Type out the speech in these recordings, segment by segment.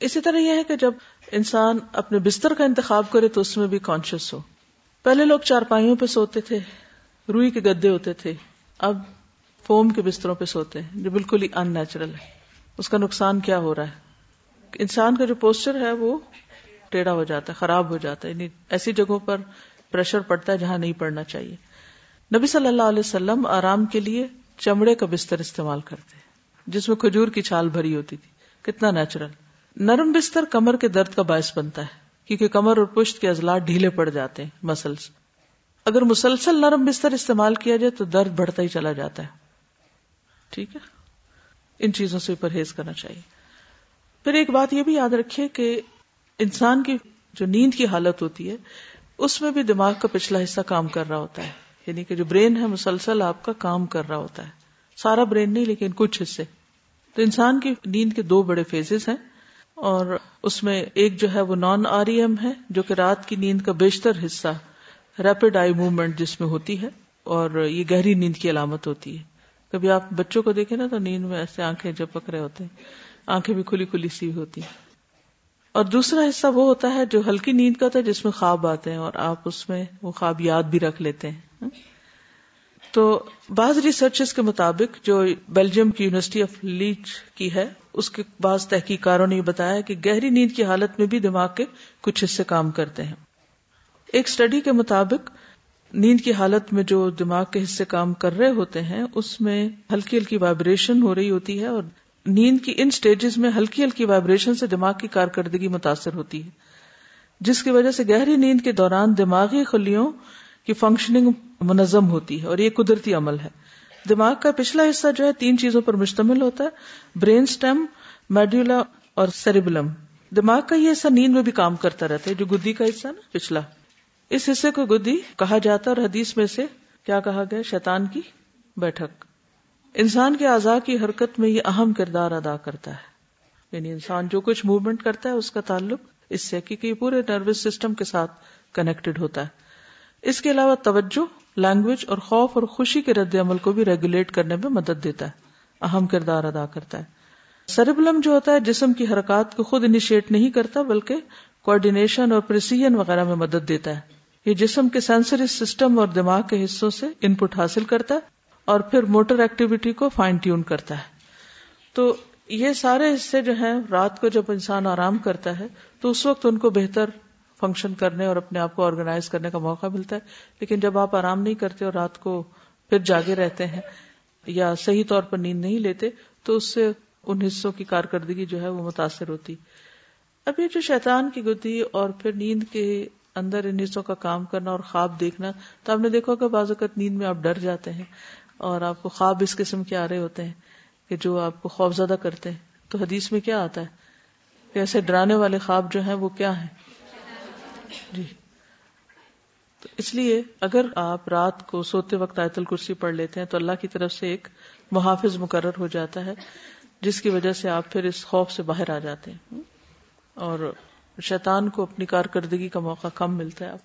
اسی طرح یہ ہے کہ جب انسان اپنے بستر کا انتخاب کرے تو اس میں بھی کانشیس ہو۔ پہلے لوگ چارپائیوں پہ سوتے تھے، روئی کے گدے ہوتے تھے، اب فوم کے بستروں پہ سوتے ہیں۔ جو بالکل ہی ان نیچرل ہے۔ اس کا نقصان کیا ہو رہا ہے؟ انسان کا جو پوسچر ہے وہ ٹیڑھا ہو جاتا ہے، خراب ہو جاتا ہے۔ یعنی ایسی جگہوں پر پریشر پڑتا ہے جہاں نہیں پڑنا چاہیے۔ نبی صلی اللہ علیہ وسلم آرام کے لیے چمڑے کا بستر استعمال کرتے جس میں کھجور کی چھال بھری ہوتی تھی۔ کتنا نیچرل نرم بستر کمر کے درد کا باعث بنتا ہے، کیونکہ کمر اور پشت کے ازلات ڈھیلے پڑ جاتے ہیں مسلس اگر مسلسل نرم بستر استعمال کیا جائے تو درد بڑھتا ہی چلا جاتا ہے۔ ٹھیک ہے؟ ان چیزوں سے پرہیز کرنا چاہیے۔ پھر ایک بات یہ بھی یاد رکھیے کہ انسان کی جو نیند کی حالت ہوتی ہے، اس میں بھی دماغ کا پچھلا حصہ کام کر رہا ہوتا ہے۔ یعنی کہ جو برین ہے، مسلسل آپ کا کام کر رہا ہوتا ہے۔ سارا برین نہیں، لیکن کچھ حصے۔ تو انسان کی نیند کے دو بڑے فیزز ہیں۔ اور اس میں ایک جو ہے وہ نان آر ایم ہے، جو کہ رات کی نیند کا بیشتر حصہ ریپڈ آئی موومنٹ جس میں ہوتی ہے، اور یہ گہری نیند کی علامت ہوتی ہے۔ کبھی آپ بچوں کو دیکھیں نا تو نیند میں ایسے آنکھیں جپک رہے ہوتے ہیں، آنکھیں بھی کھلی کھلی سی ہوتی ہیں۔ اور دوسرا حصہ وہ ہوتا ہے جو ہلکی نیند کا ہوتا ہے، جس میں خواب آتے ہیں اور آپ اس میں وہ خواب یاد بھی رکھ لیتے ہیں۔ تو بعض ریسرچ کے مطابق جو بیلجیم کی یونیورسٹی آف لیچ کی ہے اس کے بعض تحقیقاروں نے یہ بتایا کہ گہری نیند کی حالت میں بھی دماغ کے کچھ حصے کام کرتے ہیں۔ ایک اسٹڈی کے مطابق نیند کی حالت میں جو دماغ کے حصے کام کر رہے ہوتے ہیں، اس میں ہلکی ہلکی وائبریشن ہو رہی ہوتی ہے اور نیند کی ان سٹیجز میں ہلکی ہلکی وائبریشن سے دماغ کی کارکردگی متاثر ہوتی ہے۔ جس کی وجہ سے گہری نیند کے دوران دماغی خلیوں کی فنکشننگ منظم ہوتی ہے اور یہ قدرتی عمل ہے۔ دماغ کا پچھلا حصہ جو ہے تین چیزوں پر مشتمل ہوتا ہے، برین اسٹیم میڈیولا اور سیریبلم دماغ کا یہ حصہ نیند میں بھی کام کرتا رہتا ہے، جو گدی کا حصہ نا، پچھلا۔ اس حصے کو گدی کہا جاتا اور حدیث میں سے کیا کہا گیا؟ شیطان کی بیٹھک۔ انسان کے اعضاء کی حرکت میں یہ اہم کردار ادا کرتا ہے۔ یعنی انسان جو کچھ موومنٹ کرتا ہے، اس کا تعلق اس سے کیونکہ یہ پورے نروس سسٹم کے ساتھ کنیکٹڈ ہوتا ہے۔ اس کے علاوہ توجہ لینگویج اور خوف اور خوشی کے رد عمل کو بھی ریگولیٹ کرنے میں مدد دیتا ہے، اہم کردار ادا کرتا ہے۔ سربلم جو ہوتا ہے، جسم کی حرکات کو خود انیشیٹ نہیں کرتا، بلکہ کوآڈینیشن اور پرسیجن وغیرہ میں مدد دیتا ہے۔ یہ جسم کے سینسری سسٹم اور دماغ کے حصوں سے ان پٹ حاصل کرتا ہے اور پھر موٹر ایکٹیویٹی کو فائن ٹیون کرتا ہے۔ تو یہ سارے حصے جو ہیں، رات کو جب انسان آرام کرتا ہے، تو اس وقت ان کو بہتر فنکشن کرنے اور اپنے آپ کو آرگنائز کرنے کا موقع ملتا ہے۔ لیکن جب آپ آرام نہیں کرتے اور رات کو پھر جاگے رہتے ہیں یا صحیح طور پر نیند نہیں لیتے، تو اس سے ان حصوں کی کارکردگی جو ہے وہ متاثر ہوتی۔ اب یہ جو شیطان کی گدی اور پھر نیند کے اندر ان حصوں کا کام کرنا اور خواب دیکھنا، تو آپ نے دیکھا کہ بعض اوقات نیند میں آپ ڈر جاتے ہیں اور آپ کو خواب اس قسم کے آ رہے ہوتے ہیں کہ جو آپ کو خوف زدہ کرتے ہیں۔ تو حدیث میں کیا آتا ہے؟ کہ ایسے ڈرانے والے خواب جو ہیں وہ کیا ہیں؟ جی۔ تو اس لیے اگر آپ رات کو سوتے وقت آیت الکرسی پڑھ لیتے ہیں تو اللہ کی طرف سے ایک محافظ مقرر ہو جاتا ہے، جس کی وجہ سے آپ پھر اس خوف سے باہر آ جاتے ہیں۔ اور شیطان کو اپنی کارکردگی کا موقع کم ملتا ہے۔ اب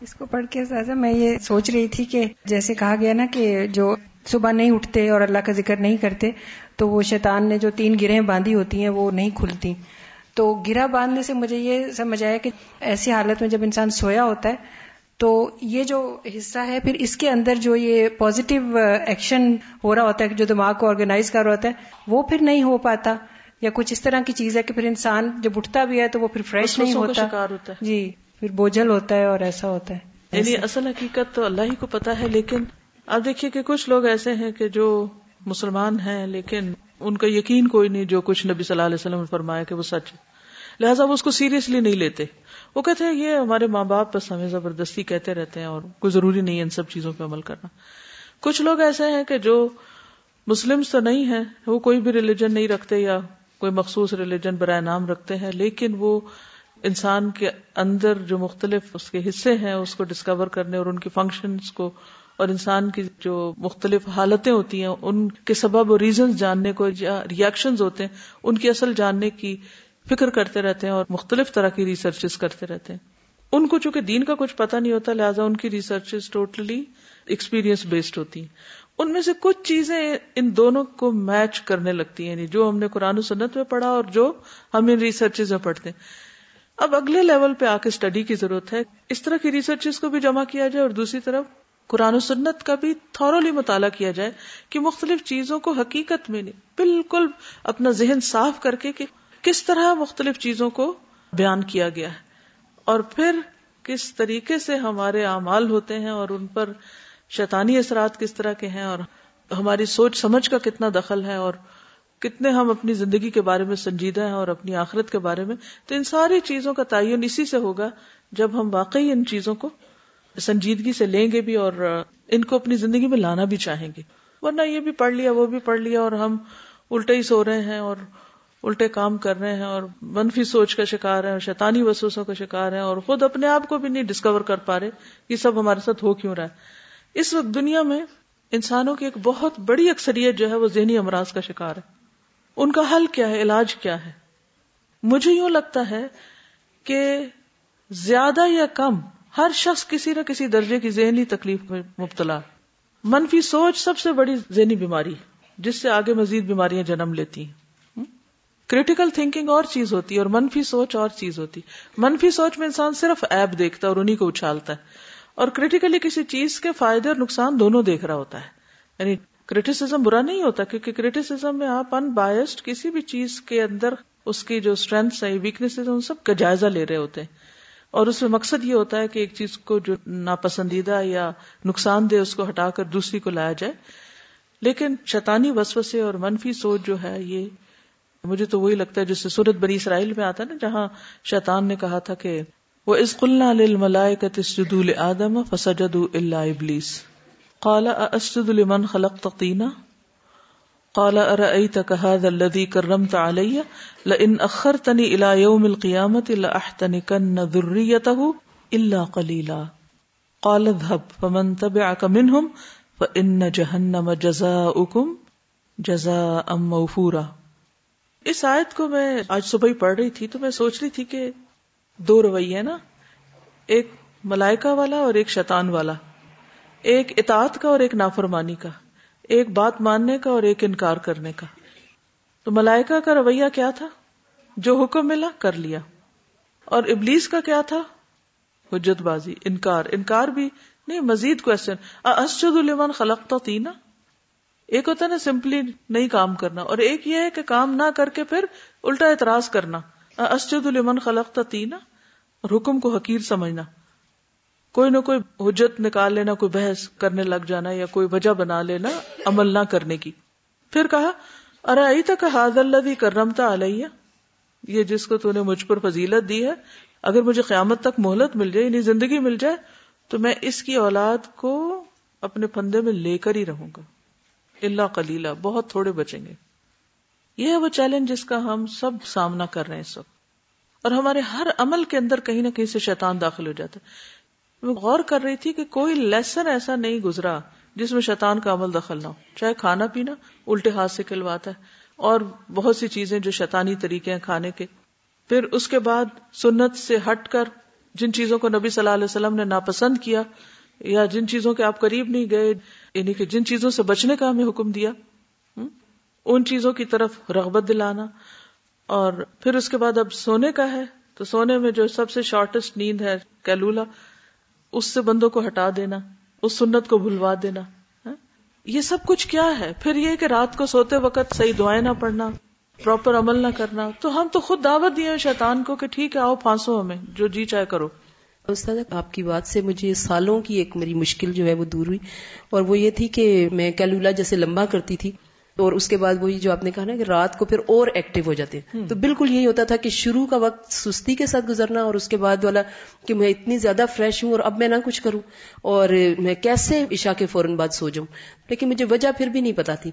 اس کو پڑھ کے سازا، میں یہ سوچ رہی تھی کہ جیسے کہا گیا نا کہ جو صبح نہیں اٹھتے اور اللہ کا ذکر نہیں کرتے، تو وہ شیطان نے جو تین گرہیں باندھی ہوتی ہیں وہ نہیں کھلتی۔ تو گرا باندھنے سے مجھے یہ سمجھ آیا کہ ایسی حالت میں جب انسان سویا ہوتا ہے تو یہ جو حصہ ہے پھر اس کے اندر جو یہ پازیٹو ایکشن ہو رہا ہوتا ہے جو دماغ کو آرگنائز کر رہا ہوتا ہے وہ پھر نہیں ہو پاتا یا کچھ اس طرح کی چیز ہے کہ پھر انسان جب اٹھتا بھی ہے تو وہ پھر فریش نہیں ہوتا۔ جی پھر بوجھل ہوتا ہے اور ایسا ہوتا ہے۔ یعنی اصل حقیقت تو اللہ ہی کو پتا ہے لیکن اب دیکھیے کہ کچھ لوگ ایسے ہیں کہ جو مسلمان ہیں لیکن ان کا یقین کوئی نہیں جو کچھ نبی صلی اللہ علیہ وسلم نے فرمایا کہ وہ سچ ہے۔ لہٰذا وہ اس کو سیریسلی نہیں لیتے۔ وہ کہتے ہیں یہ ہمارے ماں باپ بس ہمیں زبردستی کہتے رہتے ہیں اور کوئی ضروری نہیں ہے ان سب چیزوں پہ عمل کرنا۔ کچھ لوگ ایسے ہیں کہ جو مسلم تو نہیں ہے وہ کوئی بھی ریلیجن نہیں رکھتے یا کوئی مخصوص ریلیجن برائے نام رکھتے ہیں، لیکن وہ انسان کے اندر جو مختلف اس کے حصے ہیں، اس کو ڈسکور کرنے اور ان کی فنکشنز کو اور انسان کی جو مختلف حالتیں ہوتی ہیں، ان کے سبب اور ریزنز جاننے کو یا ریئیکشنز ہوتے ہیں، ان کی اصل جاننے کی فکر کرتے رہتے ہیں اور مختلف طرح کی ریسرچ کرتے رہتے ہیں۔ ان کو چونکہ دین کا کچھ پتا نہیں ہوتا، لہٰذا ان کی ریسرچ ٹوٹلی ایکسپیرئنس بیسڈ ہوتی ہیں۔ ان میں سے کچھ چیزیں ان دونوں کو میچ کرنے لگتی ہیں یعنی جو ہم نے قرآن و سنت میں پڑھا اور جو ہم ان ریسرچ میں پڑھتے ہیں۔ اب اگلے لیول پہ آ کے اسٹڈی کی ضرورت ہے۔ اس طرح کی ریسرچ کو بھی جمع کیا جائے اور دوسری طرف قرآن و سنت کا بھی تھورولی مطالعہ کیا جائے کہ مختلف چیزوں کو حقیقت میں نہیں، بالکل اپنا ذہن صاف کر کے کہ کس طرح مختلف چیزوں کو بیان کیا گیا ہے اور پھر کس طریقے سے ہمارے اعمال ہوتے ہیں اور ان پر شیطانی اثرات کس طرح کے ہیں اور ہماری سوچ سمجھ کا کتنا دخل ہے اور کتنے ہم اپنی زندگی کے بارے میں سنجیدہ ہیں اور اپنی آخرت کے بارے میں، تو ان ساری چیزوں کا تعین اسی سے ہوگا جب ہم واقعی ان چیزوں کو سنجیدگی سے لیں گے بھی اور ان کو اپنی زندگی میں لانا بھی چاہیں گے۔ ورنہ یہ بھی پڑھ لیا، وہ بھی پڑھ لیا اور ہم الٹے ہی سو رہے ہیں اور الٹے کام کر رہے ہیں اور منفی سوچ کا شکار ہے اور شیطانی وسوسوں کا شکار ہے اور خود اپنے آپ کو بھی نہیں ڈسکور کر پا رہے یہ سب ہمارے ساتھ ہو کیوں رہا ہے۔ اس وقت دنیا میں انسانوں کی ایک بہت بڑی اکثریت جو ہے وہ ذہنی امراض کا شکار ہے۔ ان کا حل کیا ہے؟ علاج کیا ہے؟ مجھے یوں لگتا ہے کہ زیادہ یا کم ہر شخص کسی نہ کسی درجے کی ذہنی تکلیف میں مبتلا منفی سوچ سب سے بڑی ذہنی بیماری جس سے آگے مزید بیماریاں جنم لیتی ہیں۔ کریٹیکل تھنکنگ اور چیز ہوتی ہے اور منفی سوچ اور چیز ہوتی منفی سوچ میں انسان صرف ایپ دیکھتا ہے اور انہیں کو اچھالتا ہے۔ اور کریٹیکلی کسی چیز کے فائدے اور نقصان دونوں دیکھ رہا ہوتا ہے۔ یعنی کریٹیسم برا نہیں ہوتا، کیونکہ کریٹیسم میں آپ ان بایسڈ کسی بھی چیز کے اندر اس کی جو اسٹرینتھ ہے ویکنیس ان سب کا جائزہ لے رہے ہوتے ہیں۔ اور اس میں مقصد یہ ہوتا ہے کہ ایک چیز کو جو ناپسندیدہ یا نقصان دہ اس کو ہٹا کر دوسری کو لایا جائے۔ لیکن شیطانی وسوسے اور منفی سوچ جو ہے، یہ مجھے تو وہی لگتا ہے جس سے سورت بنی اسرائیل میں آتا ہے نا، جہاں شیطان نے کہا تھا کہ وہ از قلنا ملائے آدم ابلیس قال اسجد لمن خلقت طینا قال ارأيتك هذا الذي كرمت علي؟ لئن اخرتني الى يوم القيامه لاحتنكن ذريته الا قليلا. قال، اذهب، فمن تبعك منهم فان جهنم جزاؤكم جزاء موفورا. اس آیت کو میں آج صبح ہی پڑھ رہی تھی تو میں سوچ رہی تھی کہ دو رویے نا، ایک ملائکہ والا اور ایک شیطان والا، ایک اطاعت کا اور ایک نافرمانی کا۔ ایک بات ماننے کا اور ایک انکار کرنے کا۔ تو ملائکہ کا رویہ کیا تھا؟ جو حکم ملا، کر لیا۔ اور ابلیس کا کیا تھا؟ حجت بازی، انکار۔ انکار بھی نہیں، مزید کوشچن اسجد المان خلقتا تینا ایک ہوتا نا سمپلی نہیں کام کرنا۔ اور ایک یہ ہے کہ کام نہ کر کے پھر الٹا اعتراض کرنا۔ اسجد المان خلقتا تینا اور حکم کو حقیر سمجھنا۔ کوئی نہ کوئی حجت نکال لینا، کوئی بحث کرنے لگ جانا یا کوئی وجہ بنا لینا عمل نہ کرنے کی۔ پھر کہا ارے تک حاض اللہ کرمتا علیہ؟ یہ جس کو تو نے مجھ پر فضیلت دی ہے، اگر مجھے قیامت تک مہلت مل جائے یعنی زندگی مل جائے، تو میں اس کی اولاد کو اپنے پندے میں لے کر ہی رہوں گا۔ اللہ کلیلہ بہت تھوڑے بچیں گے۔ یہ ہے وہ چیلنج جس کا ہم سب سامنا کر رہے ہیں سب اور ہمارے ہر عمل کے اندر کہیں نہ کہیں سے شیطان داخل ہو جاتا ہے۔ میں غور کر رہی تھی کہ کوئی لیسن ایسا نہیں گزرا جس میں شیطان کا عمل دخل نہ ہو۔ چاہے کھانا پینا الٹے ہاتھ سے کھلواتا ہے اور بہت سی چیزیں جو شیطانی طریقے ہیں کھانے کے۔ پھر اس کے بعد سنت سے ہٹ کر جن چیزوں کو نبی صلی اللہ علیہ وسلم نے ناپسند کیا یا جن چیزوں کے آپ قریب نہیں گئے یعنی کہ جن چیزوں سے بچنے کا ہمیں حکم دیا ان چیزوں کی طرف رغبت دلانا۔ اور پھر اس کے بعد اب سونے کا ہے، تو سونے میں جو سب سے شارٹیسٹ نیند ہے، کیلولا اس سے بندوں کو ہٹا دینا، اس سنت کو بھلوا دینا ہاں؟ یہ سب کچھ کیا ہے؟ پھر یہ کہ رات کو سوتے وقت صحیح دعائیں نہ پڑھنا پراپر عمل نہ کرنا، تو ہم تو خود دعوت دیے شیطان کو کہ ٹھیک ہے، آؤ پھانسو ہمیں، جو جی چاہے کرو۔ استاد، آپ کی بات سے مجھے سالوں کی ایک میری مشکل جو ہے وہ دور ہوئی، اور وہ یہ تھی کہ میں کیلولا جیسے لمبا کرتی تھی اور اس کے بعد وہی جو آپ نے کہا نا کہ رات کو پھر اور ایکٹیو ہو جاتے ہیں۔ تو بالکل یہی ہوتا تھا کہ شروع کا وقت سستی کے ساتھ گزرنا اور اس کے بعد والا کہ میں اتنی زیادہ فریش ہوں اور اب میں نہ کچھ کروں اور میں کیسے عشاء کے فوراً بعد سو جاؤں۔ لیکن مجھے وجہ پھر بھی نہیں پتا تھی۔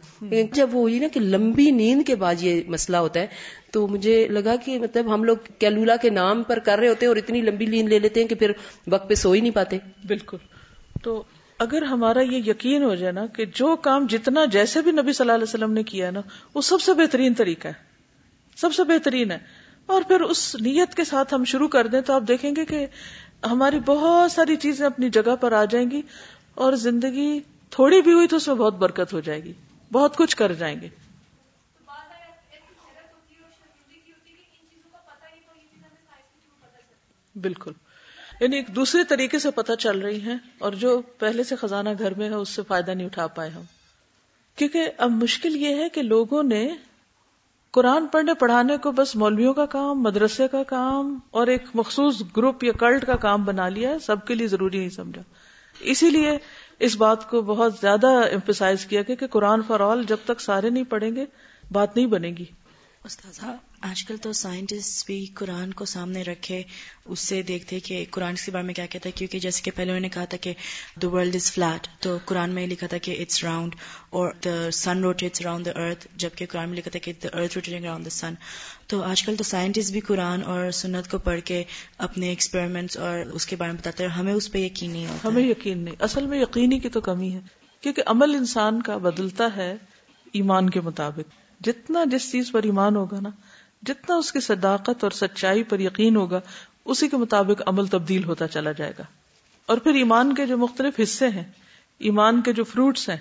جب وہ ہوئی نا کہ لمبی نیند کے بعد یہ مسئلہ ہوتا ہے تو مجھے لگا کہ مطلب ہم لوگ کیلولا کے نام پر کر رہے ہوتے ہیں اور اتنی لمبی نیند لے لیتے ہیں کہ پھر وقت پہ سو ہی نہیں پاتے۔ بالکل۔ تو اگر ہمارا یہ یقین ہو جائے نا کہ جو کام جتنا جیسے بھی نبی صلی اللہ علیہ وسلم نے کیا ہے نا، وہ سب سے بہترین طریقہ ہے۔ سب سے بہترین ہے۔ اور پھر اس نیت کے ساتھ ہم شروع کر دیں تو آپ دیکھیں گے کہ ہماری بہت ساری چیزیں اپنی جگہ پر آ جائیں گی اور زندگی تھوڑی بھی ہوئی تو اس میں بہت برکت ہو جائے گی۔ بہت کچھ کر جائیں گے۔ بالکل۔ یعنی ایک دوسرے طریقے سے پتہ چل رہی ہیں اور جو پہلے سے خزانہ گھر میں ہے، اس سے فائدہ نہیں اٹھا پائے ہم۔ کیونکہ اب مشکل یہ ہے کہ لوگوں نے قرآن پڑھنے، پڑھانے کو بس مولویوں کا کام، مدرسے کا کام اور ایک مخصوص گروپ یا کلٹ کا کام بنا لیا ہے، سب کے لیے ضروری نہیں سمجھا۔ اسی لیے اس بات کو بہت زیادہ امپسائز کیا کہ قرآن فار آل جب تک سارے نہیں پڑھیں گے، بات نہیں بنے گی۔ استاذہ، آج کل تو سائنٹسٹ بھی قرآن کو سامنے رکھے، اس سے دیکھتے کہ قرآن کے بارے میں کیا کہتا ہے، کیونکہ جیسے کہ پہلے انہوں نے کہا تھا کہ دا ورلڈ از فلیٹ تو قرآن میں لکھا تھا کہ اٹس راؤنڈ اور the sun rotates around the earth جبکہ قرآن میں لکھا تھا کہ دا ارتھ روٹیٹنگ اراؤنڈ دا سن تو آج کل تو سائنٹسٹ بھی قرآن اور سنت کو پڑھ کے اپنے ایکسپیریمنٹس اور اس کے بارے میں بتاتے ہیں، ہمیں اس پہ یقین نہیں ہوتا۔ ہمیں یقین نہیں، اصل میں یقینی کی تو کمی ہے۔ کیونکہ عمل انسان کا بدلتا ہے ایمان کے مطابق۔ جتنا جس چیز پر ایمان ہوگا نا، جتنا اس کی صداقت اور سچائی پر یقین ہوگا، اسی کے مطابق عمل تبدیل ہوتا چلا جائے گا۔ اور پھر ایمان کے جو مختلف حصے ہیں، ایمان کے جو فروٹس ہیں،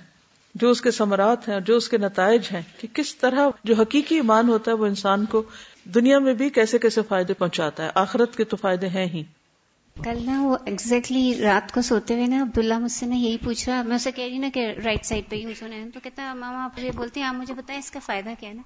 جو اس کے ثمرات ہیں جو اس کے نتائج ہیں، کہ کس طرح جو حقیقی ایمان ہوتا ہے، وہ انسان کو دنیا میں بھی کیسے کیسے فائدے پہنچاتا ہے، آخرت کے تو فائدے ہیں ہی۔ کل نا وہ ایگزیکٹلی رات کو سوتے ہوئے نا عبداللہ مجھ سے نا یہی پوچھ رہا، میں اسے کہہ رہی نا کہ رائٹ سائڈ پہ یوز ہونا ہے تو کہتا، ماما آپ یہ بولتے ہیں، آپ مجھے بتائیں اس کا فائدہ کیا ہے نا؟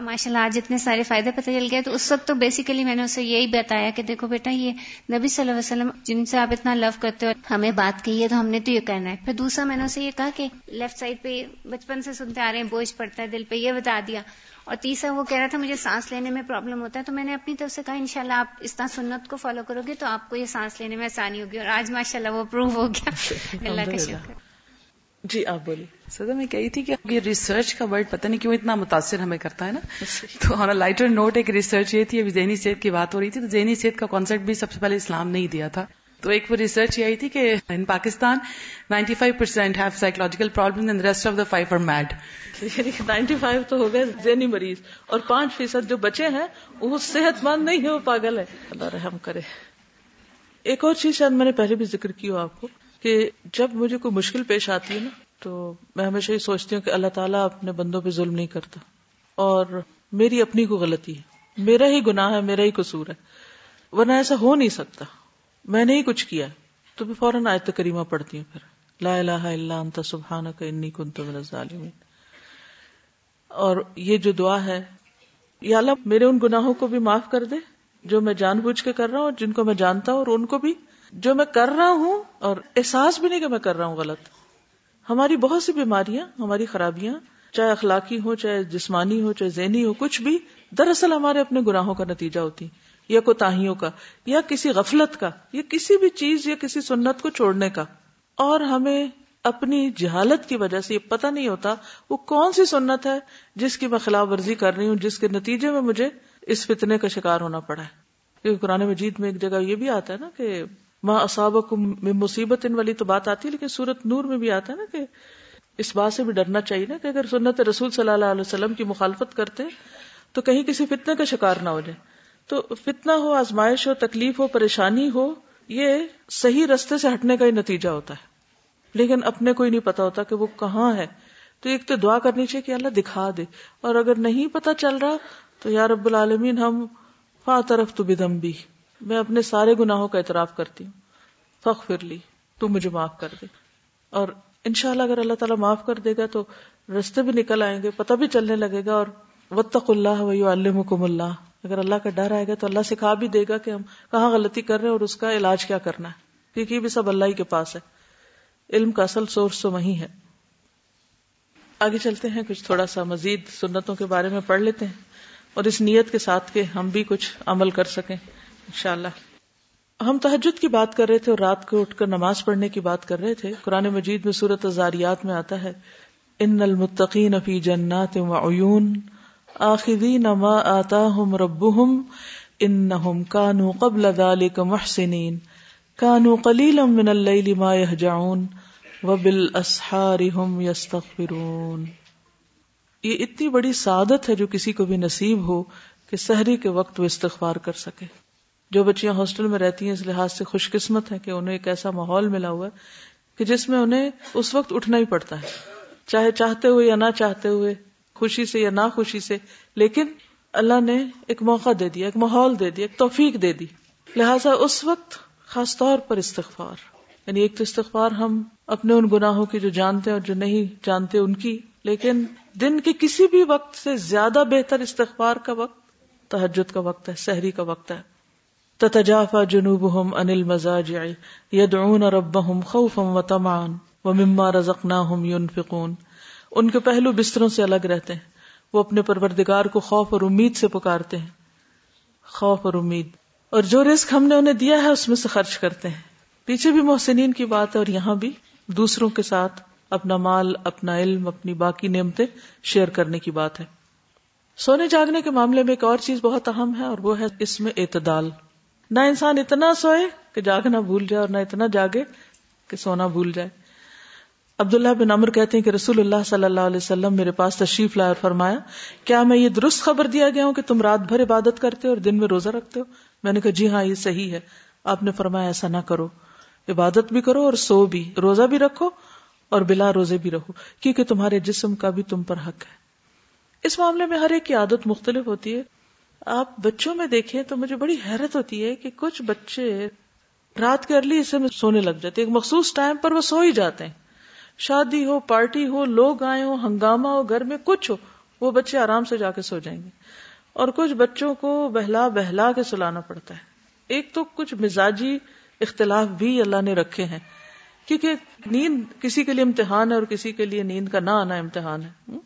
ماشاء اللہ آج اتنے سارے فائدے پتہ چل گئے۔ تو اس وقت تو بیسیکلی میں نے اسے یہی بتایا کہ دیکھو بیٹا، یہ نبی صلی اللہ علیہ وسلم جن سے آپ اتنا لو کرتے ہو، ہمیں بات کی ہے تو ہم نے تو یہ کرنا ہے۔ پھر دوسرا میں نے اسے یہ کہا کہ لیفٹ سائڈ پہ بچپن سے سنتے آ رہے ہیں، بوجھ پڑتا ہے دل پہ، یہ بتا دیا۔ اور تیسرا وہ کہہ رہا تھا مجھے سانس لینے میں پرابلم ہوتا ہے تو میں نے اپنی طرف سے کہا انشاءاللہ شاء آپ اس طرح سنت کو فالو کرو گے تو آپ کو یہ سانس لینے میں آسانی ہوگی اور آج ماشاء اللہ وہ پروو ہو گیا۔ اللہ کا شکر۔ جی آپ بولیے۔ سدا میں کہی تھی کہ یہ ریسرچ کا ورڈ پتہ نہیں کیوں اتنا متاثر ہمیں کرتا ہے نا۔ تو آن لائٹر نوٹ ایک ریسرچ یہ تھی ابھی ذہنی صحت کی بات ہو رہی تھی تو ذہنی صحت کا کانسیپٹ بھی سب سے پہلے اسلام نہیں دیا تھا۔ تو ایک وہ ریسرچ یہ آئی تھی کہ in Pakistan ninety five percent have psychological problem in rest of the five are mad ninety five تو ہو گئے ذہنی مریض اور پانچ فیصد جو بچے ہیں، وہ صحت مند نہیں ہے وہ پاگل ہے اللہ رحم کرے۔ ایک اور چیز شاید میں نے پہلے بھی ذکر کی ہو آپ کو کہ جب مجھے کوئی مشکل پیش آتی ہے نا، تو میں ہمیشہ یہ سوچتی ہوں کہ اللہ تعالیٰ اپنے بندوں پہ ظلم نہیں کرتا۔ اور میری اپنی کو غلطی ہے۔ میرا ہی گناہ ہے، میرا ہی قصور ہے۔ ورنہ ایسا ہو نہیں سکتا۔ میں نے ہی کچھ کیا تو میں فوراً آیت کریمہ پڑھتی ہوں پھر۔ لا الہ الا انت سبحانک انی کنت من الظالمین۔ اور یہ جو دعا ہے، یا اللہ میرے ان گناہوں کو بھی معاف کر دے، جو میں جان بوجھ کے کر رہا ہوں، جن کو میں جانتا ہوں، اور ان کو بھی جو میں کر رہا ہوں، اور احساس بھی نہیں کہ میں کر رہا ہوں غلط۔ ہماری بہت سی بیماریاں، ہماری خرابیاں، چاہے اخلاقی ہو چاہے جسمانی ہو چاہے ذہنی ہو کچھ بھی، دراصل ہمارے اپنے گناہوں کا نتیجہ ہوتی۔ یا کوتاہیوں کا، یا کسی غفلت کا، یا کسی بھی چیز، یا کسی سنت کو چھوڑنے کا۔ اور ہمیں اپنی جہالت کی وجہ سے یہ پتہ نہیں ہوتا وہ کون سی سنت ہے جس کی میں خلاف ورزی کر رہی ہوں، جس کے نتیجے میں مجھے اس فتنے کا شکار ہونا پڑا ہے۔ کیونکہ قرآن مجید میں ایک جگہ یہ بھی آتا ہے نا کہ ماں میں مصیبت ان والی تو بات آتی ہے، لیکن سورت نور میں بھی آتا ہے نا کہ اس بات سے بھی ڈرنا چاہیے نا کہ اگر سنت رسول صلی اللہ علیہ وسلم کی مخالفت کرتے تو کہیں کسی فتنے کا شکار نہ ہو جائے۔ تو فتنہ ہو، آزمائش ہو، تکلیف ہو، پریشانی ہو، یہ صحیح رستے سے ہٹنے کا ہی نتیجہ ہوتا ہے۔ لیکن اپنے کو ہی نہیں پتا ہوتا کہ وہ کہاں ہے۔ تو ایک تو دعا کرنی چاہیے کہ اللہ دکھا دے۔ اور اگر نہیں پتا چل رہا، تو یا رب العالمین، ہم فا طرف تو بدم بھی میں اپنے سارے گناہوں کا اعتراف کرتی ہوں۔ فخ پھر لی، تو مجھے معاف کر دے۔ اور انشاءاللہ اگر اللہ تعالیٰ معاف کر دے گا تو رستے بھی نکل آئیں گے، پتہ بھی چلنے لگے گا اور وطق اللہ وم اللہ۔ اگر اللہ کا ڈر آئے گا تو اللہ سکھا بھی دے گا کہ ہم کہاں غلطی کر رہے ہیں اور اس کا علاج کیا کرنا ہے۔ کیونکہ یہ بھی سب اللہ ہی کے پاس ہے۔ علم کا اصل سورس تو وہی ہے۔ آگے چلتے ہیں، کچھ تھوڑا سا مزید سنتوں کے بارے میں پڑھ لیتے ہیں۔ اور اس نیت کے ساتھ کہ ہم بھی کچھ عمل کر سکیں۔ انشاءاللہ۔ ہم تحجد کی بات کر رہے تھے اور رات کو اٹھ کر نماز پڑھنے کی بات کر رہے تھے۔ قرآن مجید میں صورت ازاریات میں آتا ہے، ان المتقین فی جنات و عیون آخذین ما آتاہم ربهم انہم کانو قبل ذالک محسنین. کانو قلیلا من اللیل ما یہجعون وبالاسحار هم یستغفرون. یہ اتنی بڑی سعادت ہے جو کسی کو بھی نصیب ہو کہ سحری کے وقت وہ استغفار کر سکے. جو بچیاں ہاسٹل میں رہتی ہیں اس لحاظ سے خوش قسمت ہے کہ انہیں ایک ایسا ماحول ملا ہوا ہے کہ جس میں انہیں اس وقت اٹھنا ہی پڑتا ہے. چاہے چاہتے ہوئے یا نہ چاہتے ہوئے خوشی سے یا نہ خوشی سے، لیکن اللہ نے ایک موقع دے دیا، ایک ماحول دے دیا، ایک توفیق دے دی۔ لہذا اس وقت خاص طور پر استغفار۔ یعنی ایک تو استغفار ہم اپنے ان گناہوں کی جو جانتے ہیں اور جو نہیں جانتے ان کی، لیکن دن کے کسی بھی وقت سے زیادہ بہتر استغفار کا وقت تحجد کا وقت ہے، سحری کا وقت ہے۔ تتجافا جنوبهم عن المزاجع، يدعون ربهم خوفا وطمعا، ومما رزقناهم ينفقون۔ ان کے پہلو بستروں سے الگ رہتے ہیں۔ وہ اپنے پروردگار کو خوف اور امید سے پکارتے ہیں۔ خوف اور امید۔ اور جو رزق ہم نے انہیں دیا ہے، اس میں سے خرچ کرتے ہیں۔ پیچھے بھی محسنین کی بات ہے اور یہاں بھی دوسروں کے ساتھ اپنا مال، اپنا علم، اپنی باقی نعمتیں شیئر کرنے کی بات ہے۔ سونے جاگنے کے معاملے میں ایک اور چیز بہت اہم ہے اور وہ ہے اس میں اعتدال۔ نہ انسان اتنا سوئے کہ جاگنا بھول جائے اور نہ اتنا جاگے کہ سونا بھول جائے۔ عبداللہ بن امر کہتے ہیں کہ رسول اللہ صلی اللہ علیہ وسلم میرے پاس تشریف لائے اور فرمایا، کیا میں یہ درست خبر دیا گیا ہوں کہ تم رات بھر عبادت کرتے ہو اور دن میں روزہ رکھتے ہو؟ میں نے کہا جی ہاں یہ صحیح ہے۔ آپ نے فرمایا، ایسا نہ کرو۔ عبادت بھی کرو اور سو بھی، روزہ بھی رکھو اور بلا روزے بھی رہو کیونکہ تمہارے جسم کا بھی تم پر حق ہے۔ اس معاملے میں ہر ایک کی عادت مختلف ہوتی ہے۔ آپ بچوں میں دیکھیں تو مجھے بڑی حیرت ہوتی ہے کہ کچھ بچے رات کے ارلی حصے میں سونے لگ جاتے ایک مخصوص ٹائم پر وہ سو ہی جاتے ہیں۔ شادی ہو، پارٹی ہو، لوگ آئے ہو ہنگامہ ہو، گھر میں کچھ ہو، وہ بچے آرام سے جا کے سو جائیں گے۔ اور کچھ بچوں کو بہلا بہلا کے سلانا پڑتا ہے۔ ایک تو کچھ مزاجی اختلاف بھی اللہ نے رکھے ہیں۔ کیونکہ نیند کسی کے لیے امتحان ہے اور کسی کے لیے نیند کا نہ آنا امتحان ہے۔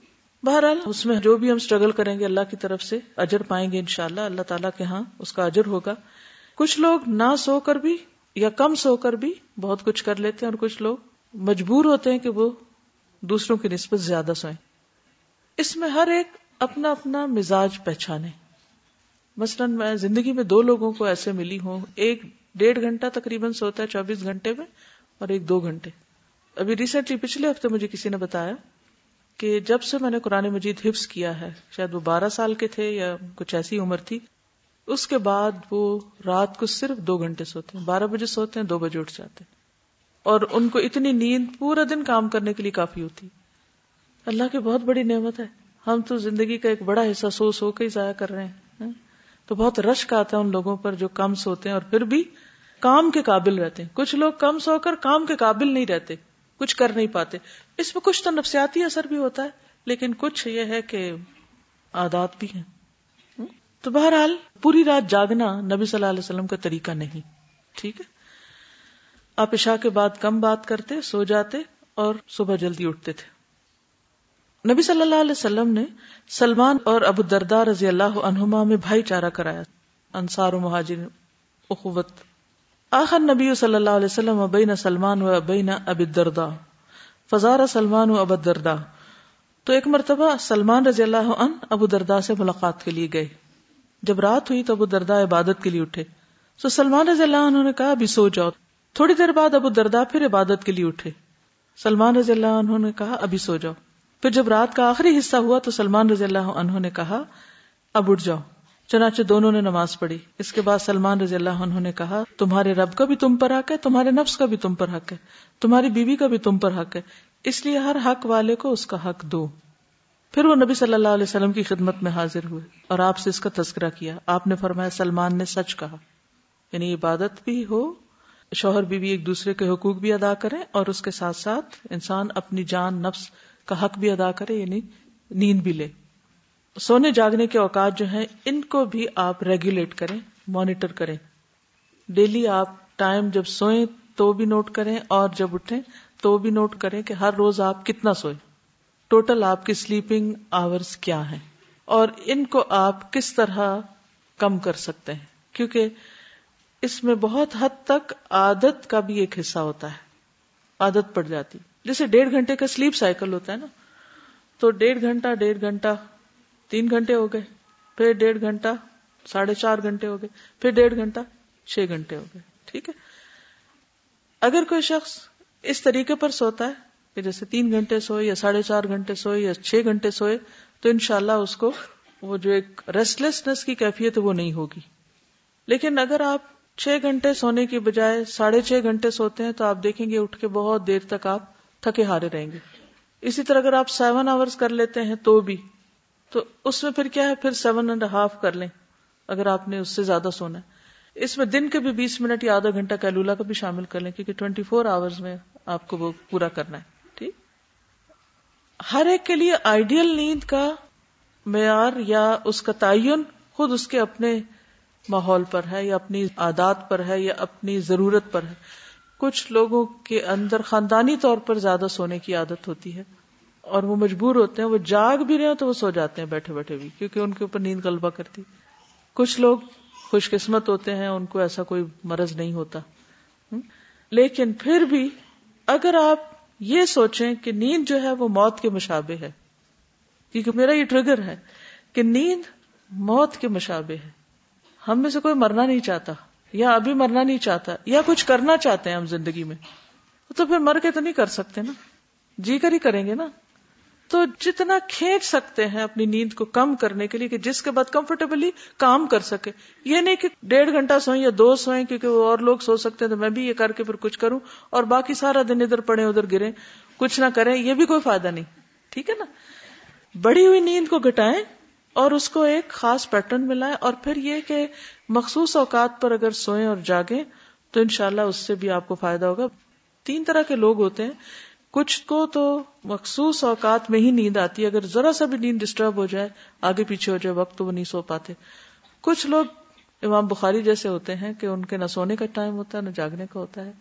بہرحال اس میں جو بھی ہم اسٹرگل کریں گے اللہ کی طرف سے، اجر پائیں گے انشاءاللہ۔ اللہ تعالیٰ کے ہاں اس کا اجر ہوگا۔ کچھ لوگ نہ سو کر بھی یا کم سو کر بھی بہت کچھ کر لیتے ہیں اور کچھ لوگ مجبور ہوتے ہیں کہ وہ دوسروں کی نسبت زیادہ سوئیں۔ اس میں ہر ایک اپنا اپنا مزاج پہچانے۔ مثلاً میں زندگی میں دو لوگوں کو ایسے ملی ہوں۔ ایک ڈیڑھ گھنٹہ تقریباً سوتا ہے چوبیس گھنٹے میں اور ایک دو گھنٹے۔ ابھی ریسنٹلی پچھلے ہفتے مجھے کسی نے بتایا کہ جب سے میں نے قرآن مجید حفظ کیا ہے، شاید وہ بارہ سال کے تھے یا کچھ ایسی عمر تھی، اس کے بعد وہ رات کو صرف دو گھنٹے سوتے ہیں۔ بارہ بجے سوتے ہیں، دو بجے اٹھ جاتے ہیں۔ اور ان کو اتنی نیند پورا دن کام کرنے کے لیے کافی ہوتی۔ اللہ کی بہت بڑی نعمت ہے۔ ہم تو زندگی کا ایک بڑا حصہ سو سو کے ہی ضائع کر رہے ہیں۔ تو بہت رشک آتا ہے ان لوگوں پر جو کم سوتے ہیں اور پھر بھی کام کے قابل رہتے ہیں۔ کچھ لوگ کم سو کر کام کے قابل نہیں رہتے، کچھ کر نہیں پاتے۔ اس میں کچھ تو نفسیاتی اثر بھی ہوتا ہے، لیکن کچھ یہ ہے کہ عادات بھی ہیں۔ تو بہرحال پوری رات جاگنا نبی صلی اللہ علیہ وسلم کا طریقہ نہیں، ٹھیک ہے؟ آپ عشاء کے بعد کم بات کرتے، سو جاتے اور صبح جلدی اٹھتے تھے۔ نبی صلی اللہ علیہ وسلم نے سلمان اور ابو دردار رضی اللہ عنہما میں بھائی چارہ کرایا۔ انصار و مہاجر اخوت۔ آخر نبی صلی اللہ علیہ وسلم ابین سلمان و ابین اب دردا فزار سلمان و اب دردا تو ایک مرتبہ سلمان رضی اللہ عنہ ابو دردا سے ملاقات کے لیے گئے۔ جب رات ہوئی تو ابو دردا عبادت کے لیے اٹھے۔ تو سلمان رضی اللہ عنہ نے کہا، ابھی سو جاؤ۔ تھوڑی دیر بعد ابو دردا پھر عبادت کے لیے اٹھے۔ سلمان رضی اللہ عنہ نے کہا، ابھی سو جاؤ۔ پھر جب رات کا آخری حصہ ہوا تو سلمان رضی اللہ عنہ نے کہا، اب اٹھ جاؤ۔ چنانچہ دونوں نے نماز پڑھی۔ اس کے بعد سلمان رضی اللہ عنہ نے کہا، تمہارے رب کا بھی تم پر حق ہے، تمہارے نفس کا بھی تم پر حق ہے، تمہاری بیوی کا بھی تم پر حق ہے، اس لیے ہر حق والے کو اس کا حق دو۔ پھر وہ نبی صلی اللہ علیہ وسلم کی خدمت میں حاضر ہوئے اور آپ سے اس کا تذکرہ کیا۔ آپ نے فرمایا، سلمان نے سچ کہا یعنی عبادت بھی ہو شوہر بیوی ایک دوسرے کے حقوق بھی ادا کریں اور اس کے ساتھ ساتھ انسان اپنی جان، نفس کا حق بھی ادا کرے یعنی نیند بھی لے۔ سونے جاگنے کے اوقات جو ہیں، ان کو بھی آپ ریگولیٹ کریں مانیٹر کریں۔ ڈیلی آپ ٹائم جب سوئیں تو بھی نوٹ کریں، اور جب اٹھیں تو بھی نوٹ کریں کہ ہر روز آپ کتنا سوئیں۔ ٹوٹل آپ کی سلیپنگ آورز کیا ہیں؟ اور ان کو آپ کس طرح کم کر سکتے ہیں؟ کیونکہ اس میں بہت حد تک عادت کا بھی ایک حصہ ہوتا ہے۔ عادت پڑ جاتی۔ جیسے ڈیڑھ گھنٹے کا سلیپ سائیکل ہوتا ہے نا۔ تو ڈیڑھ گھنٹہ ڈیڑھ گھنٹہ، تین گھنٹے ہو گئے۔ پھر ڈیڑھ گھنٹہ، ساڑھے چار گھنٹے ہو گئے۔ پھر ڈیڑھ گھنٹہ، چھ گھنٹے ہو گئے۔ ٹھیک ہے۔ اگر کوئی شخص اس طریقے پر سوتا ہے کہ جیسے تین گھنٹے سوئے یا ساڑھے چار گھنٹے سوئے یا چھ گھنٹے سوئے، تو انشاءاللہ اس کو وہ جو ایک ریسٹلیسنس کی کیفیت ہے وہ نہیں ہوگی۔ لیکن اگر آپ چھ گھنٹے سونے کی بجائے ساڑھے چھ گھنٹے سوتے ہیں تو آپ دیکھیں گے اٹھ کے بہت دیر تک آپ تھکے ہارے رہیں گے۔ اسی طرح اگر آپ سیون آورس کر لیتے ہیں تو بھی، تو اس میں پھر کیا ہے؟ پھر سیون اینڈ ہاف کر لیں، اگر آپ نے اس سے زیادہ سونا ہے۔ اس میں دن کے بھی بیس منٹ یا آدھا گھنٹہ کیلولا کا بھی شامل کر لیں، کیونکہ ٹوینٹی فور آورز میں آپ کو وہ پورا کرنا ہے۔ ٹھیک؟ ہر ایک کے لیے آئیڈیل نیند کا معیار یا اس کا تعین خود اس کے اپنے ماحول پر ہے یا اپنی عادات پر ہے یا اپنی ضرورت پر ہے، کچھ لوگوں کے اندر خاندانی طور پر زیادہ سونے کی عادت ہوتی ہے اور وہ مجبور ہوتے ہیں، وہ جاگ بھی رہے ہیں تو وہ سو جاتے ہیں بیٹھے بیٹھے بھی، کیونکہ ان کے اوپر نیند غلبہ کرتی۔ کچھ لوگ خوش قسمت ہوتے ہیں، ان کو ایسا کوئی مرض نہیں ہوتا۔ لیکن پھر بھی اگر آپ یہ سوچیں کہ نیند جو ہے وہ موت کے مشابے ہے، کیونکہ میرا یہ ٹریگر ہے کہ نیند موت کے مشابے ہے۔ ہم میں سے کوئی مرنا نہیں چاہتا، یا ابھی مرنا نہیں چاہتا، یا کچھ کرنا چاہتے ہیں ہم زندگی میں۔ تو پھر مر کے تو نہیں کر سکتے نا۔ جی کر ہی کریں گے نا۔ تو جتنا کھینچ سکتے ہیں اپنی نیند کو کم کرنے کے لیے کہ جس کے بعد کمفرٹیبلی کام کر سکے۔ یہ نہیں کہ ڈیڑھ گھنٹہ سوئیں یا دو سوئیں کیونکہ وہ اور لوگ سو سکتے ہیں تو میں بھی یہ کر کے پھر کچھ کروں اور باقی سارا دن ادھر پڑے ادھر گرے کچھ نہ کریں، یہ بھی کوئی فائدہ نہیں۔ ٹھیک ہے نا؟ بڑی ہوئی نیند کو گٹائیں اور اس کو ایک خاص پیٹرن ملائیں اور پھر یہ کہ مخصوص اوقات پر اگر سوئیں اور جاگیں تو انشاءاللہ اس سے بھی آپ کو فائدہ ہوگا۔ تین طرح کے لوگ ہوتے ہیں۔ کچھ کو تو مخصوص اوقات میں ہی نیند آتی ہے۔ اگر ذرا سا بھی نیند ڈسٹرب ہو جائے، آگے پیچھے ہو جائے، وقت تو وہ نہیں سو پاتے۔ کچھ لوگ امام بخاری جیسے ہوتے ہیں کہ ان کے نہ سونے کا ٹائم ہوتا ہے، نہ جاگنے کا ہوتا ہے۔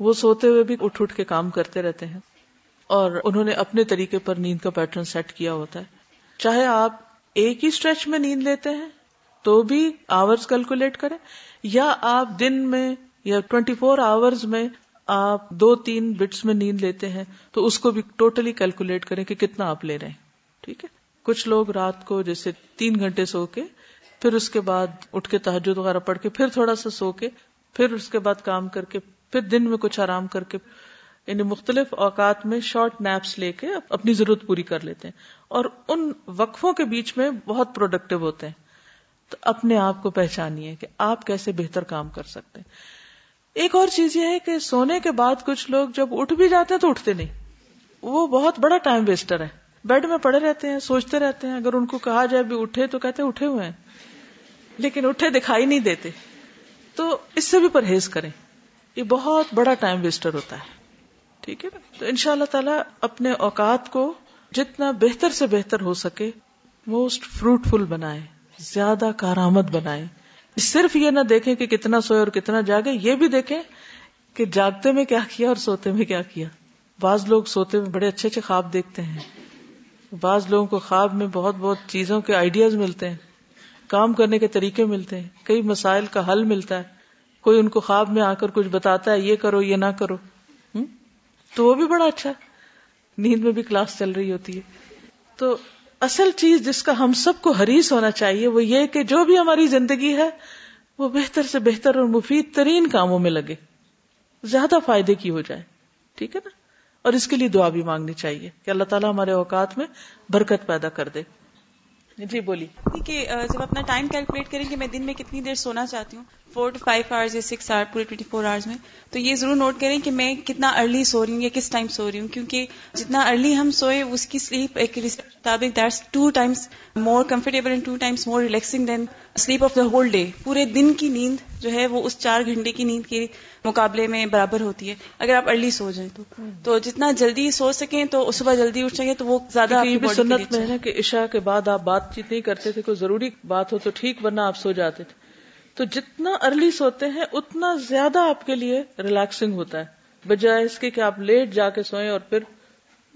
وہ سوتے ہوئے بھی اٹھ اٹھ کے کام کرتے رہتے ہیں اور انہوں نے اپنے طریقے پر نیند کا پیٹرن سیٹ کیا ہوتا ہے۔ چاہے آپ ایک ہی اسٹریچ میں نیند لیتے ہیں، تو بھی آورز کیلکولیٹ کریں۔ یا آپ دن میں یا ٹوینٹی فور آورز میں آپ دو تین بٹس میں نیند لیتے ہیں، تو اس کو بھی ٹوٹلی کیلکولیٹ کریں کہ کتنا آپ لے رہے ہیں۔ ٹھیک ہے؟ کچھ لوگ رات کو جیسے تین گھنٹے سو کے، پھر اس کے بعد اٹھ کے تحجد وغیرہ پڑھ کے، پھر تھوڑا سا سو کے، پھر اس کے بعد کام کر کے، پھر دن میں کچھ آرام کر کے یعنی مختلف اوقات میں شارٹ نیپس لے کے اپنی ضرورت پوری کر لیتے ہیں اور ان وقفوں کے بیچ میں بہت پروڈکٹیو ہوتے ہیں۔ تو اپنے آپ کو پہچانیے کہ آپ کیسے بہتر کام کر سکتے ہیں۔ ایک اور چیز یہ ہے کہ سونے کے بعد کچھ لوگ جب اٹھ بھی جاتے ہیں تو اٹھتے نہیں۔ وہ بہت بڑا ٹائم ویسٹر ہے بیڈ میں پڑے رہتے ہیں، سوچتے رہتے ہیں۔ اگر ان کو کہا جائے بھی اٹھے تو کہتے اٹھے ہوئے ہیں۔ لیکن اٹھے دکھائی نہیں دیتے۔ تو اس سے بھی پرہیز کریں۔ یہ بہت بڑا ٹائم ویسٹر ہوتا ہے۔ ٹھیک ہے؟ نا تو ان شاء اللہ تعالی اپنے اوقات کو جتنا بہتر سے بہتر ہو سکے موسٹ فروٹفل بنائے زیادہ کارآمد بنائے صرف یہ نہ دیکھیں کہ کتنا سوئے اور کتنا جاگے، یہ بھی دیکھیں کہ جاگتے میں کیا کیا اور سوتے میں کیا کیا۔ بعض لوگ سوتے میں بڑے اچھے اچھے خواب دیکھتے ہیں۔ بعض لوگوں کو خواب میں بہت بہت چیزوں کے آئیڈیاز ملتے ہیں، کام کرنے کے طریقے ملتے ہیں، کئی مسائل کا حل ملتا ہے۔ کوئی ان کو خواب میں آ کر کچھ بتاتا ہے، یہ کرو، یہ نہ کرو۔ تو وہ بھی بڑا اچھا نیند میں بھی کلاس چل رہی ہوتی ہے۔ تو اصل چیز جس کا ہم سب کو حریص ہونا چاہیے وہ یہ کہ جو بھی ہماری زندگی ہے، وہ بہتر سے بہتر اور مفید ترین کاموں میں لگے۔ زیادہ فائدے کی ہو جائے۔ ٹھیک ہے نا؟ اور اس کے لیے دعا بھی مانگنی چاہیے کہ اللہ تعالیٰ ہمارے اوقات میں برکت پیدا کر دے۔ جی بولی کہ جب اپنا ٹائم کیلکولیٹ کریں کہ میں دن میں کتنی دیر سونا چاہتی ہوں؟ فور ٹو فائیو آورس یا سکس آور پورے ٹوئنٹی فور آورس میں تو یہ ضرور نوٹ کریں کہ میں کتنا ارلی سو رہی ہوں یا کس ٹائم سو رہی ہوں کیونکہ جتنا ارلی ہم سوئے اس کی سلیپ ایک مطابق that's two times more comfortable and two times more relaxing than sleep of the whole day پورے دن کی نیند جو ہے وہ اس چار گھنٹے کی نیند کے مقابلے میں برابر ہوتی ہے اگر آپ ارلی سو جائیں تو۔ تو جتنا جلدی سو سکیں تو صبح جلدی اٹھ سکیں تو وہ زیادہ سنت میں ہے کہ عشاء کے بعد آپ بات چیت نہیں کرتے تھے کوئی ضروری بات ہو تو ٹھیک ورنہ آپ سو جاتے تھے۔ تو جتنا ارلی سوتے ہیں، اتنا زیادہ آپ کے لیے ریلیکسنگ ہوتا ہے۔ بجائے اس کے کہ آپ لیٹ جا کے سوئیں اور پھر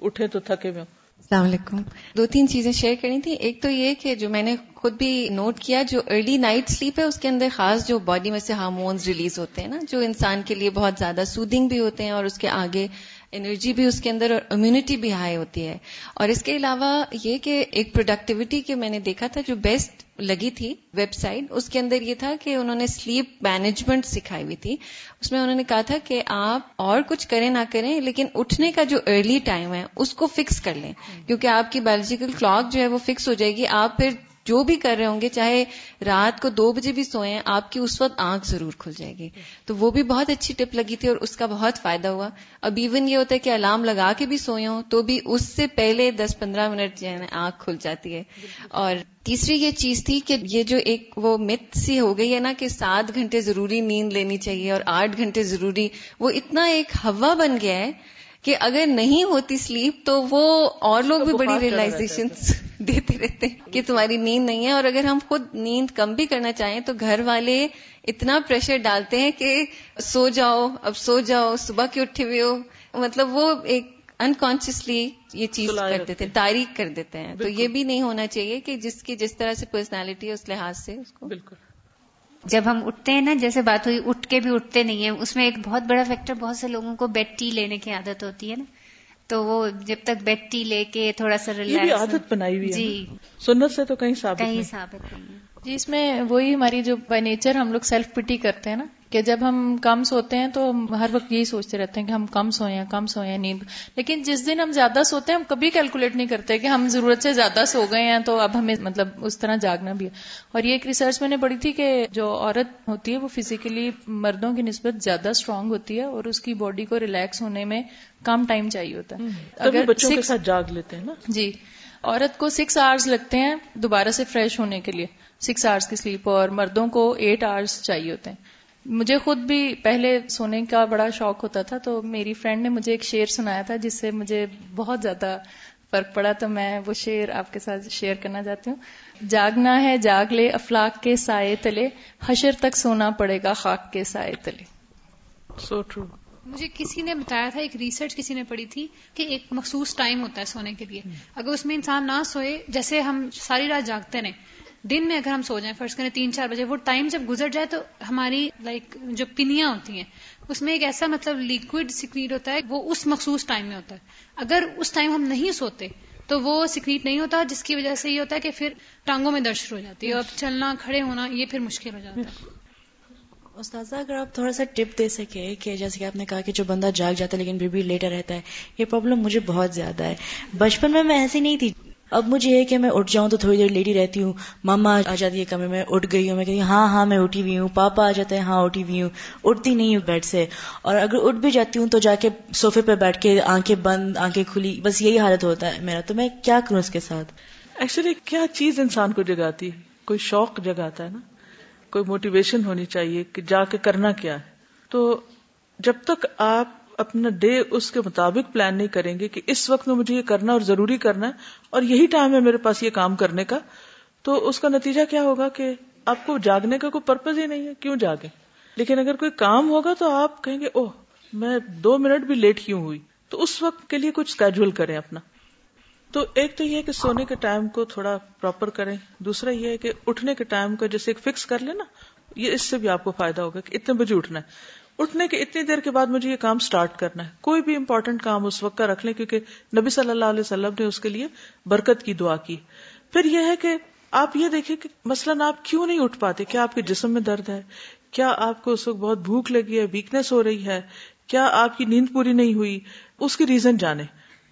اٹھے تو تھکے ہوئے السلام علیکم۔ دو تین چیزیں شیئر کرنی تھی ایک تو یہ کہ جو میں نے خود بھی نوٹ کیا، جو ارلی نائٹ سلیپ ہے، اس کے اندر خاص جو باڈی میں سے ہارمونز ریلیز ہوتے ہیں نا، جو انسان کے لیے بہت زیادہ سودنگ بھی ہوتے ہیں اور اس کے آگے انرجی بھی اس کے اندر اور امیونٹی بھی ہائی ہوتی ہے۔ اور اس کے علاوہ یہ کہ ایک پروڈکٹیوٹی کے میں نے دیکھا تھا، جو بیسٹ لگی تھی ویب سائٹ۔ اس کے اندر یہ تھا کہ انہوں نے سلیپ مینجمنٹ سکھائی ہوئی تھی۔ اس میں انہوں نے کہا تھا کہ آپ اور کچھ کریں نہ کریں لیکن اٹھنے کا جو ارلی ٹائم ہے اس کو فکس کر لیں۔ کیونکہ آپ کی بایولوجیکل کلاک جو ہے وہ فکس ہو جائے گی۔ آپ پھر جو بھی کر رہے ہوں گے، چاہے رات کو دو بجے بھی سوئیں آپ کی اس وقت آنکھ ضرور کھل جائے گی۔ تو وہ بھی بہت اچھی ٹپ لگی تھی اور اس کا بہت فائدہ ہوا۔ اب ایون یہ ہوتا ہے کہ الارم لگا کے بھی سوئے ہوں تو بھی اس سے پہلے دس پندرہ منٹ جو ہے نا، آنکھ کھل جاتی ہے۔ اور تیسری یہ چیز تھی کہ یہ جو ایک وہ مت سی ہو گئی ہے نا کہ سات گھنٹے ضروری نیند لینی چاہیے اور آٹھ گھنٹے ضروری، وہ اتنا ایک ہوا بن گیا ہے کہ اگر نہیں ہوتی سلیپ تو وہ اور لوگ بھی بڑی ریئلائزیشن دیتے رہتے ہیں کہ تمہاری نیند نہیں ہے اور اگر ہم خود نیند کم بھی کرنا چاہیں تو گھر والے اتنا پریشر ڈالتے ہیں کہ سو جاؤ اب سو جاؤ صبح کے اٹھے ہوئے ہو۔ مطلب وہ ایک انکانشیسلی یہ چیز کر دیتے ہیں۔ تاریخ کر دیتے ہیں۔ تو یہ بھی نہیں ہونا چاہیے کہ جس کی جس طرح سے پرسنالٹی ہے اس لحاظ سے اس کو بالکل۔ جب ہم اٹھتے ہیں نا جیسے بات ہوئی اٹھ کے بھی اٹھتے نہیں ہیں۔ اس میں ایک بہت بڑا فیکٹر بہت سے لوگوں کو بیڈ ٹی لینے کی عادت ہوتی ہے نا۔ تو وہ جب تک بیڈ ٹی لے کے تھوڑا سا ریلیکس عادت بنائی ہوئی جی۔ سنت سے تو کہیں ثابت کہیں ثابت نہیں جی اس میں وہی ہماری جو بائی نیچر ہم لوگ سیلف پٹی کرتے ہیں نا کہ جب ہم کم سوتے ہیں تو ہر وقت یہی سوچتے رہتے ہیں کہ ہم کم سوئے ہیں کم سوئے ہیں نیند۔ لیکن جس دن ہم زیادہ سوتے ہیں ہم کبھی کیلکولیٹ نہیں کرتے کہ ہم ضرورت سے زیادہ سو گئے ہیں تو اب ہمیں مطلب اس طرح جاگنا بھی ہے۔ اور یہ ایک ریسرچ میں نے پڑھی تھی کہ جو عورت ہوتی ہے وہ فزیکلی مردوں کی نسبت زیادہ اسٹرانگ ہوتی ہے اور اس کی باڈی کو ریلیکس ہونے میں کم ٹائم چاہیے ہوتا ہے۔ اگر بچوں کے ساتھ جاگ لیتے ہیں نا۔ جی عورت کو سکس آورس لگتے ہیں دوبارہ سے فریش ہونے کے لیے. سکس آورس کی سلیپ اور مردوں کو ایٹ آورس چاہیے ہوتے ہیں. مجھے خود بھی پہلے سونے کا بڑا شوق ہوتا تھا تو میری فرینڈ نے مجھے ایک شعر سنایا تھا جس سے مجھے بہت زیادہ فرق پڑا تو میں وہ شعر آپ کے ساتھ شیئر کرنا چاہتی ہوں. جاگنا ہے جاگ لے افلاق کے سائے تلے، حشر تک سونا پڑے گا خاک کے سائے تلے. سو ٹرو مجھے کسی نے بتایا تھا ایک ریسرچ کسی نے پڑھی تھی کہ ایک مخصوص ٹائم ہوتا ہے سونے کے لیے۔ اگر اس میں انسان نہ سوئے جیسے ہم ساری رات جاگتے رہے دن میں اگر ہم سو جائیں فرض کریں تین چار بجے وہ ٹائم جب گزر جائے تو ہماری لائک جو پنیاں ہوتی ہیں اس میں ایک ایسا مطلب لیکوڈ سیکریٹ ہوتا ہے وہ اس مخصوص ٹائم میں ہوتا ہے۔ اگر اس ٹائم ہم نہیں سوتے تو وہ سیکریٹ نہیں ہوتا جس کی وجہ سے یہ ہوتا ہے کہ پھر ٹانگوں میں درد ہو جاتی ہے اور چلنا کھڑے ہونا یہ پھر مشکل ہو جاتا ہے۔ استاذہ، اگر آپ تھوڑا سا ٹپ دے سکے کہ جیسے کہ آپ نے کہا کہ جو بندہ جاگ جاتا ہے لیکن پھر بھی لیٹر رہتا ہے، یہ پرابلم مجھے بہت زیادہ ہے۔ بچپن میں میں ایسی نہیں تھی۔ اب مجھے یہ کہ میں اٹھ جاؤں تو تھوڑی دیر لیٹی رہتی ہوں۔ ماما آ جاتی ہے کمرے میں، اٹھ گئی ہوں۔ میں کہتی ہوں ہاں ہاں میں اٹھی ہوئی ہوں۔ پاپا آ جاتا ہے ہاں اٹھی ہوئی ہوں۔ اٹھتی نہیں ہوں بیڈ سے۔ اور اگر اٹھ بھی جاتی ہوں تو جا کے سوفے پہ بیٹھ کے آنکھیں بند، آنکھیں کھلی، بس یہی حالت ہوتا ہے میرا۔ تو میں کیا کروں اس کے ساتھ؟ ایکچولی کیا چیز انسان کو جگاتی کوئی شوق جگاتا ہے نا؟ کوئی موٹیویشن ہونی چاہیے کہ جا کے کرنا کیا ہے۔ تو جب تک آپ اپنا ڈے اس کے مطابق پلان نہیں کریں گے کہ اس وقت میں مجھے یہ کرنا اور ضروری کرنا ہے اور یہی ٹائم ہے میرے پاس یہ کام کرنے کا، تو اس کا نتیجہ کیا ہوگا کہ آپ کو جاگنے کا کوئی پرپز ہی نہیں ہے۔ کیوں جاگے لیکن اگر کوئی کام ہوگا تو آپ کہیں گے، اوہ، میں دو منٹ بھی لیٹ کیوں ہوئی؟ تو اس وقت کے لیے کچھ اسکیجول کریں اپنا۔ تو ایک تو یہ ہے کہ سونے کے ٹائم کو تھوڑا پراپر کریں، دوسرا یہ ہے کہ اٹھنے کے ٹائم کو جیسے ایک فکس کر لیں نا، یہ اس سے بھی آپ کو فائدہ ہوگا کہ اتنے بجے اٹھنا ہے۔ اٹھنے کے اتنی دیر کے بعد مجھے یہ کام سٹارٹ کرنا ہے۔ کوئی بھی امپورٹنٹ کام اس وقت کا رکھ لیں کیونکہ نبی صلی اللہ علیہ وسلم نے اس کے لیے برکت کی دعا کی۔ پھر یہ ہے کہ آپ یہ دیکھیں کہ مثلاً آپ کیوں نہیں اٹھ پاتے؟ کیا آپ کے جسم میں درد ہے؟ کیا آپ کو اس وقت بہت بھوک لگی ہے ویکنیس ہو رہی ہے؟ کیا آپ کی نیند پوری نہیں ہوئی؟ اس کی ریزن جانے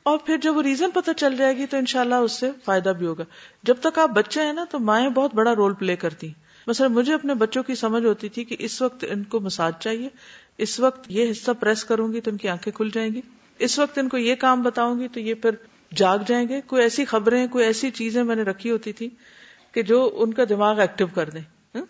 اور پھر جب وہ ریزن پتہ چل جائے گی تو انشاءاللہ اس سے فائدہ بھی ہوگا۔ جب تک آپ بچے ہیں نا تو مائیں بہت بڑا رول پلے کرتی مثلا مجھے اپنے بچوں کی سمجھ ہوتی تھی کہ اس وقت ان کو مساج چاہیے، اس وقت یہ حصہ پریس کروں گی تو ان کی آنکھیں کھل جائیں گی، اس وقت ان کو یہ کام بتاؤں گی تو یہ پھر جاگ جائیں گے۔ کوئی ایسی خبریں، کوئی ایسی چیزیں میں نے رکھی ہوتی تھی کہ جو ان کا دماغ ایکٹیو کر دیں۔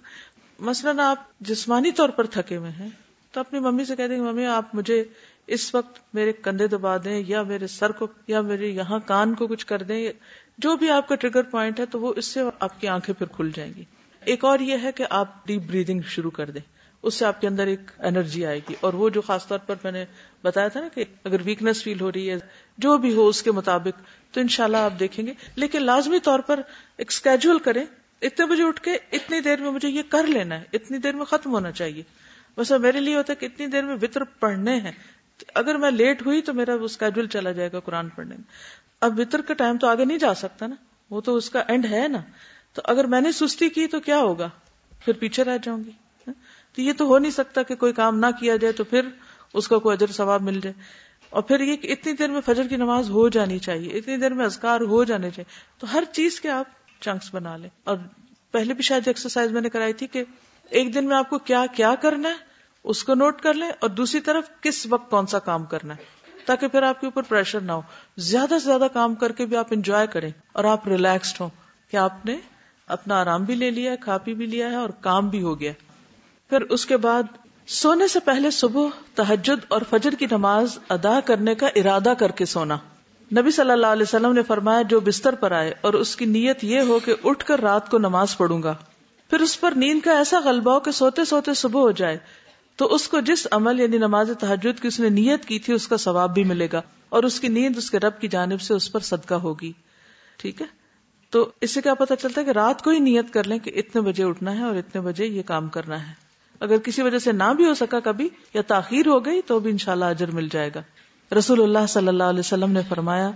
مثلاً آپ جسمانی طور پر تھکے ہوئے ہیں تو اپنی ممی سے کہہ دیں ممی آپ مجھے اس وقت میرے کندھے دبا دیں یا میرے سر کو یا میرے یہاں کان کو کچھ کر دیں، جو بھی آپ کا ٹریگر پوائنٹ ہے، تو وہ اس سے آپ کی آنکھیں پھر کھل جائیں گی۔ ایک اور یہ ہے کہ آپ ڈیپ بریدنگ شروع کر دیں۔ اس سے آپ کے اندر ایک انرجی آئے گی۔ اور وہ جو خاص طور پر میں نے بتایا تھا نا کہ اگر ویکنیس فیل ہو رہی ہے، جو بھی ہو اس کے مطابق، تو انشاءاللہ شاء آپ دیکھیں گے۔ لیکن لازمی طور پر ایک اسکیجول کریں۔ اتنے بجے اٹھ کے اتنی دیر میں مجھے یہ کر لینا ہے۔ اتنی دیر میں ختم ہونا چاہیے۔ ویسا میرے لیے ہوتا ہے کہ اتنی دیر میں وطر پڑھنے ہیں۔ اگر میں لیٹ ہوئی تو میرا وہ اسکیجول چلا جائے گا قرآن پڑھنے میں۔ اب وطر کا ٹائم تو آگے نہیں جا سکتا نا۔ وہ تو اس کا اینڈ ہے نا۔ تو اگر میں نے سستی کی تو کیا ہوگا؟ پھر پیچھے رہ جاؤں گی۔ تو یہ تو ہو نہیں سکتا کہ کوئی کام نہ کیا جائے تو پھر اس کا کوئی اجر ثواب مل جائے۔ اور پھر یہ کہ اتنی دیر میں فجر کی نماز ہو جانی چاہیے، اتنی دیر میں ازکار ہو جانے چاہیے۔ تو ہر چیز کے آپ چنکس بنا لیں۔ اور پہلے بھی شاید ایکسرسائز میں نے کرائی تھی کہ ایک دن میں آپ کو کیا کیا کرنا ہے؟ اس کو نوٹ کر لیں اور دوسری طرف کس وقت کون سا کام کرنا ہے تاکہ پھر آپ کے اوپر پریشر نہ ہو۔ زیادہ سے زیادہ کام کر کے بھی آپ انجوائے کریں اور آپ ریلیکسڈ ہوں کہ آپ نے اپنا آرام بھی لے لیا ہے، کھا پی بھی لیا ہے اور کام بھی ہو گیا۔ پھر اس کے بعد سونے سے پہلے صبح تحجد اور فجر کی نماز ادا کرنے کا ارادہ کر کے سونا۔ نبی صلی اللہ علیہ وسلم نے فرمایا، جو بستر پر آئے اور اس کی نیت یہ ہو کہ اٹھ کر رات کو نماز پڑھوں گا۔ پھر اس پر نیند کا ایسا غلبہ ہو کہ سوتے سوتے صبح ہو جائے۔ تو اس کو جس عمل یعنی نماز تحجد کی اس نے نیت کی تھی، اس کا ثواب بھی ملے گا اور اس کی نیند اس کے رب کی جانب سے اس پر صدقہ ہوگی۔ ٹھیک ہے؟ تو اس سے کیا پتا چلتا ہے کہ رات کو ہی نیت کر لیں کہ اتنے بجے اٹھنا ہے اور اتنے بجے یہ کام کرنا ہے۔ اگر کسی وجہ سے نہ بھی ہو سکا کبھی یا تاخیر ہو گئی تو بھی انشاءاللہ اجر مل جائے گا۔ رسول اللہ صلی اللہ علیہ وسلم نے فرمایا،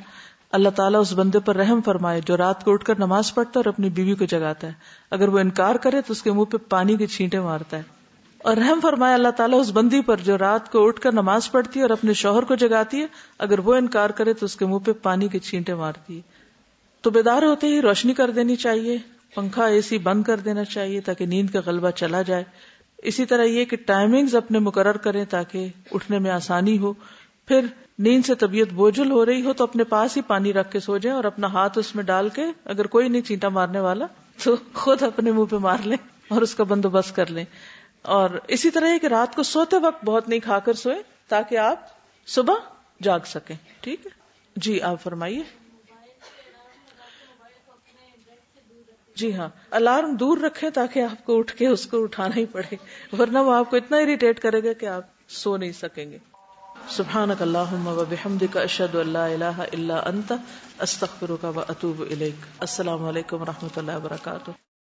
اللہ تعالیٰ اس بندے پر رحم فرمائے جو رات کو اٹھ کر نماز پڑھتا ہے اور اپنی بیوی کو جگاتا ہے۔ اگر وہ انکار کرے تو اس کے منہ پہ پانی کی چھینٹے مارتا ہے۔ اور رحم فرمائے اللہ تعالیٰ اس بندی پر جو رات کو اٹھ کر نماز پڑھتی ہے اور اپنے شوہر کو جگاتی ہے، اگر وہ انکار کرے تو اس کے منہ پہ پانی کی چھینٹے مارتی ہے۔ تو بیدار ہوتے ہی روشنی کر دینی چاہیے، پنکھا اے سی بند کر دینا چاہیے تاکہ نیند کا غلبہ چلا جائے۔ اسی طرح یہ کہ ٹائمنگز اپنے مقرر کریں تاکہ اٹھنے میں آسانی ہو۔ پھر نیند سے طبیعت بوجھل ہو رہی ہو تو اپنے پاس ہی پانی رکھ کے سو جائیں اور اپنا ہاتھ اس میں ڈال کے اگر کوئی نہیں چینٹا مارنے والا تو خود اپنے منہ پہ مار لیں اور اس کا بندوبست کر لیں۔ اور اسی طرح کہ رات کو سوتے وقت بہت نہیں کھا کر سوئے تاکہ آپ صبح جاگ سکیں۔ ٹھیک ہے؟ جی آپ فرمائیے۔ جی ہاں الارم دور رکھے تاکہ آپ کو اٹھ کے اس کو اٹھانا ہی پڑے۔ ورنہ وہ آپ کو اتنا اریٹیٹ کرے گا کہ آپ سو نہیں سکیں گے۔ سبحانك اللهم وبحمدك اشهد ان لا اله الا انت استغفرك واتوب اليك السلام علیکم و رحمۃ اللہ وبرکاتہ